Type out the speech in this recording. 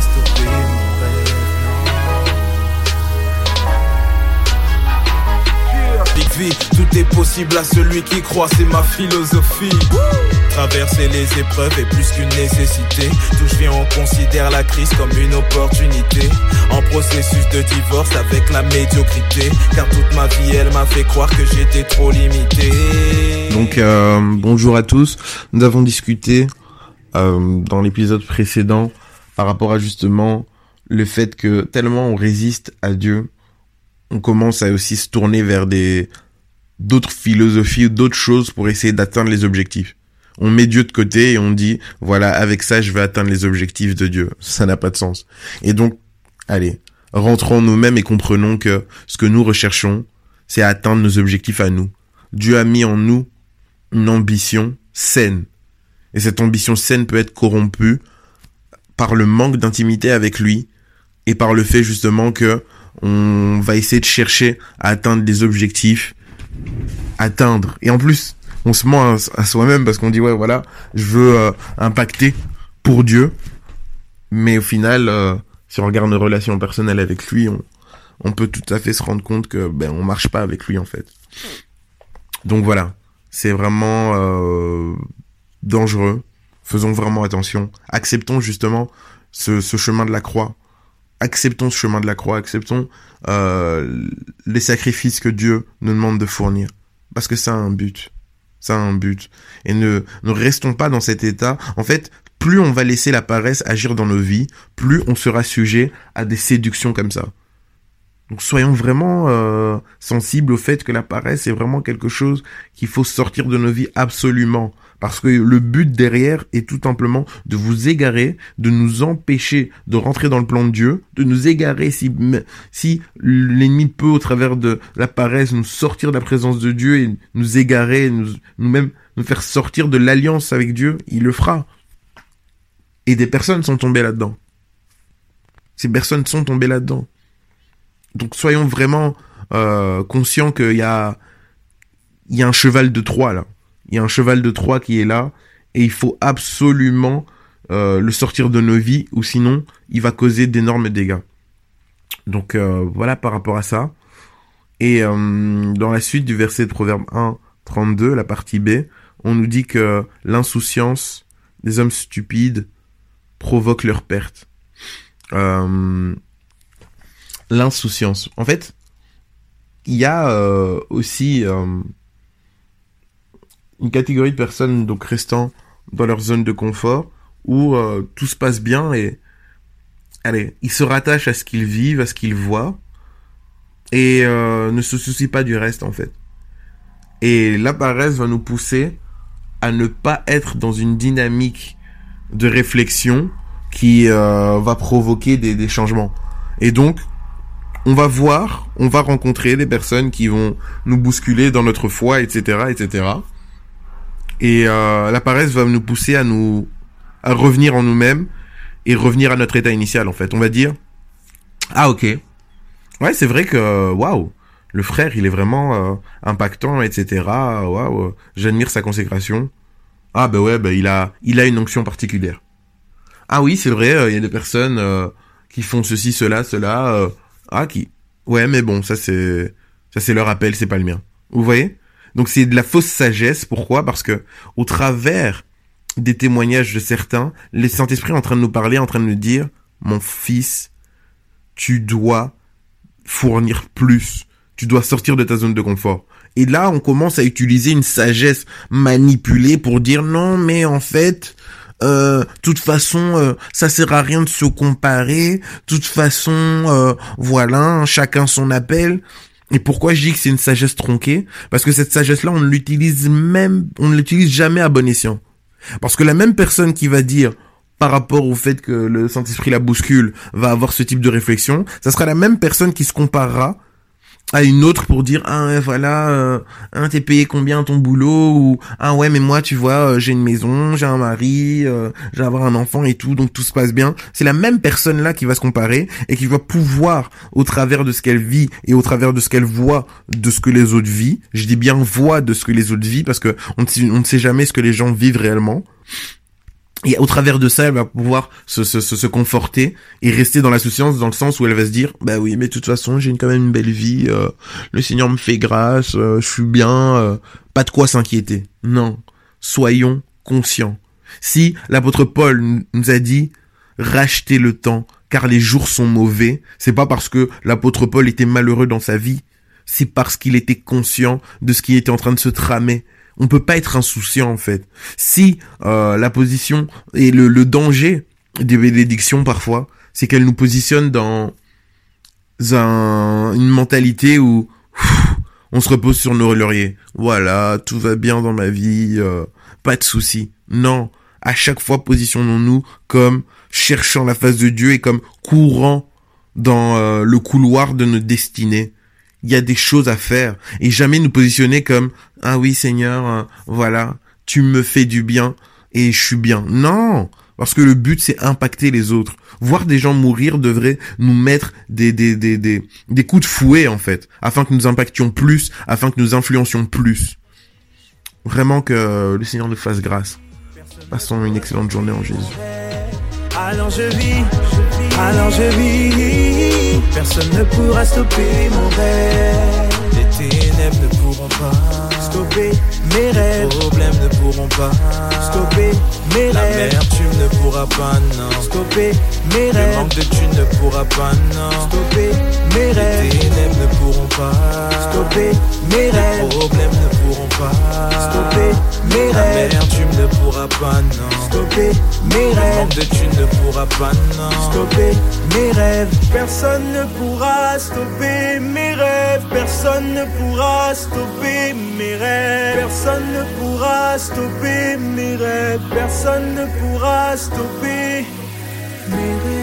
stopper mon rêve, non. Big V, tout est possible à celui qui croit, c'est ma philosophie. Traverser les épreuves est plus qu'une nécessité. D'où je viens, on considère la crise comme une opportunité. En processus de divorce avec la médiocrité. Car toute ma vie, elle m'a fait croire que j'étais trop limité. Donc euh, bonjour à tous. Nous avons discuté euh, dans l'épisode précédent par rapport à justement le fait que tellement on résiste à Dieu, on commence à aussi se tourner vers des d'autres philosophies d'autres choses pour essayer d'atteindre les objectifs. On met Dieu de côté et on dit voilà avec ça je vais atteindre les objectifs de Dieu. Ça n'a pas de sens. Et donc allez rentrons nous-mêmes et comprenons que ce que nous recherchons c'est atteindre nos objectifs à nous. Dieu a mis en nous une ambition saine. Et cette ambition saine peut être corrompue par le manque d'intimité avec lui et par le fait justement que on va essayer de chercher à atteindre des objectifs, atteindre. Et en plus, on se ment à, soi-même parce qu'on dit ouais voilà, je veux euh, impacter pour Dieu. Mais au final, euh, si on regarde nos relations personnelles avec lui, on, on peut tout à fait se rendre compte que ben on marche pas avec lui en fait. Donc voilà, c'est vraiment euh, dangereux. Faisons vraiment attention. Acceptons justement ce, chemin de la croix. Acceptons ce chemin de la croix. Acceptons euh, les sacrifices que Dieu nous demande de fournir. Parce que ça a un but. Ça a un but. Et ne restons pas dans cet état. En fait, plus on va laisser la paresse agir dans nos vies, plus on sera sujet à des séductions comme ça. Donc soyons vraiment euh, sensibles au fait que la paresse est vraiment quelque chose qu'il faut sortir de nos vies absolument. Parce que le but derrière est tout simplement de vous égarer, de nous empêcher de rentrer dans le plan de Dieu, de nous égarer si, si l'ennemi peut au travers de la paresse nous sortir de la présence de Dieu et nous égarer, nous, nous-mêmes nous faire sortir de l'alliance avec Dieu, il le fera. Et des personnes sont tombées là-dedans. Ces personnes sont tombées là-dedans. Donc soyons vraiment euh, conscients qu'il y a, il y a un cheval de Troie là. Il y a un cheval de Troie qui est là et il faut absolument euh, le sortir de nos vies ou sinon il va causer d'énormes dégâts. Donc euh, voilà par rapport à ça. Et dans la suite du verset de Proverbe 1, 32, la partie B, on nous dit que l'insouciance des hommes stupides provoque leur perte. L'insouciance. En fait, il y a euh, aussi euh, une catégorie de personnes donc restant dans leur zone de confort où euh, tout se passe bien et allez, ils se rattachent à ce qu'ils vivent, à ce qu'ils voient et ne se soucient pas du reste en fait. Et la paresse va nous pousser à ne pas être dans une dynamique de réflexion qui va provoquer des, des changements. Et donc, on va voir, on va rencontrer des personnes qui vont nous bousculer dans notre foi, etc., etc. Et euh, la paresse va nous pousser à nous, à revenir en nous-mêmes et revenir à notre état initial, en fait. On va dire, ah ok, ouais, c'est vrai que, waouh, le frère, il est vraiment euh, impactant, etc. Waouh, j'admire sa consécration. Ah bah ouais, bah il a, il a une onction particulière. Ah oui, c'est vrai, euh, il y a des personnes euh, qui font ceci, cela, cela ah, qui? Ouais, mais bon, ça c'est ça c'est leur appel, c'est pas le mien. Vous voyez? Donc c'est de la fausse sagesse. Pourquoi? Parce que au travers des témoignages de certains, les Saint-Esprit est en train de nous parler, en train de nous dire, mon fils, tu dois fournir plus. Tu dois sortir de ta zone de confort. Et là, on commence à utiliser une sagesse manipulée pour dire non, mais en fait, euh, toute façon, euh, ça sert à rien de se comparer. Toute façon, euh, voilà, chacun son appel. Et pourquoi je dis que c'est une sagesse tronquée? Parce que cette sagesse-là, on ne l'utilise même, on ne l'utilise jamais à bon escient. Parce que la même personne qui va dire par rapport au fait que le Saint-Esprit la bouscule va avoir ce type de réflexion, ça sera la même personne qui se comparera à une autre pour dire ah voilà euh, hein, t'es payé combien ton boulot ou ah ouais mais moi tu vois euh, j'ai une maison j'ai un mari euh, j'ai avoir un enfant et tout donc tout se passe bien. C'est la même personne là qui va se comparer et qui va pouvoir au travers de ce qu'elle vit et au travers de ce qu'elle voit de ce que les autres vivent je dis bien voit de ce que les autres vivent parce que on ne, on ne sait jamais ce que les gens vivent réellement Et au travers de ça, elle va pouvoir se, se, se, conforter et rester dans la souciance dans le sens où elle va se dire, bah oui, mais de toute façon, j'ai quand même une belle vie, euh, le Seigneur me fait grâce, euh, je suis bien, euh, pas de quoi s'inquiéter. Non, soyons conscients. Si l'apôtre Paul nous a dit, rachetez le temps, car les jours sont mauvais, c'est pas parce que l'apôtre Paul était malheureux dans sa vie, c'est parce qu'il était conscient de ce qui était en train de se tramer on peut pas être insouciant en fait. Si euh, la position et le, danger des bénédictions parfois, c'est qu'elles nous positionnent dans un, une mentalité où on se repose sur nos lauriers. Voilà, tout va bien dans ma vie, euh, pas de souci. Non, à chaque fois positionnons-nous comme cherchant la face de Dieu et comme courant dans euh, le couloir de notre destinée il y a des choses à faire et jamais nous positionner comme ah oui Seigneur, euh, voilà, tu me fais du bien et je suis bien. Non, parce que le but c'est impacter les autres. Voir des gens mourir devrait nous mettre des des des des, des coups de fouet en fait, afin que nous impactions plus, afin que nous influencions plus. Vraiment que le Seigneur nous fasse grâce. Passons une excellente journée en Jésus. Personne ne pourra stopper mon rêve. Les ténèbres ne pourront pas stopper mes rêves. Les problèmes ne pourront pas stopper mes rêves. L'amertume ne pourra pas, non. Stopper mes rêves. Le manque de thunes ne pourra pas, non. Stopper mes rêves. Les ténèbres ne pourront pas stopper mes rêves. Les problèmes ne pourront pas stopper mes rêves. L'amertume ne pourra pas, non. Stopper mes rêves. Le manque de thunes ne pourra pas, non. Stopper mes rêves. Personne ne pourra stopper mes rêves. Personne ne pourra stopper mes Personne ne pourra stopper mes rêves. Personne ne pourra stopper mes rêves.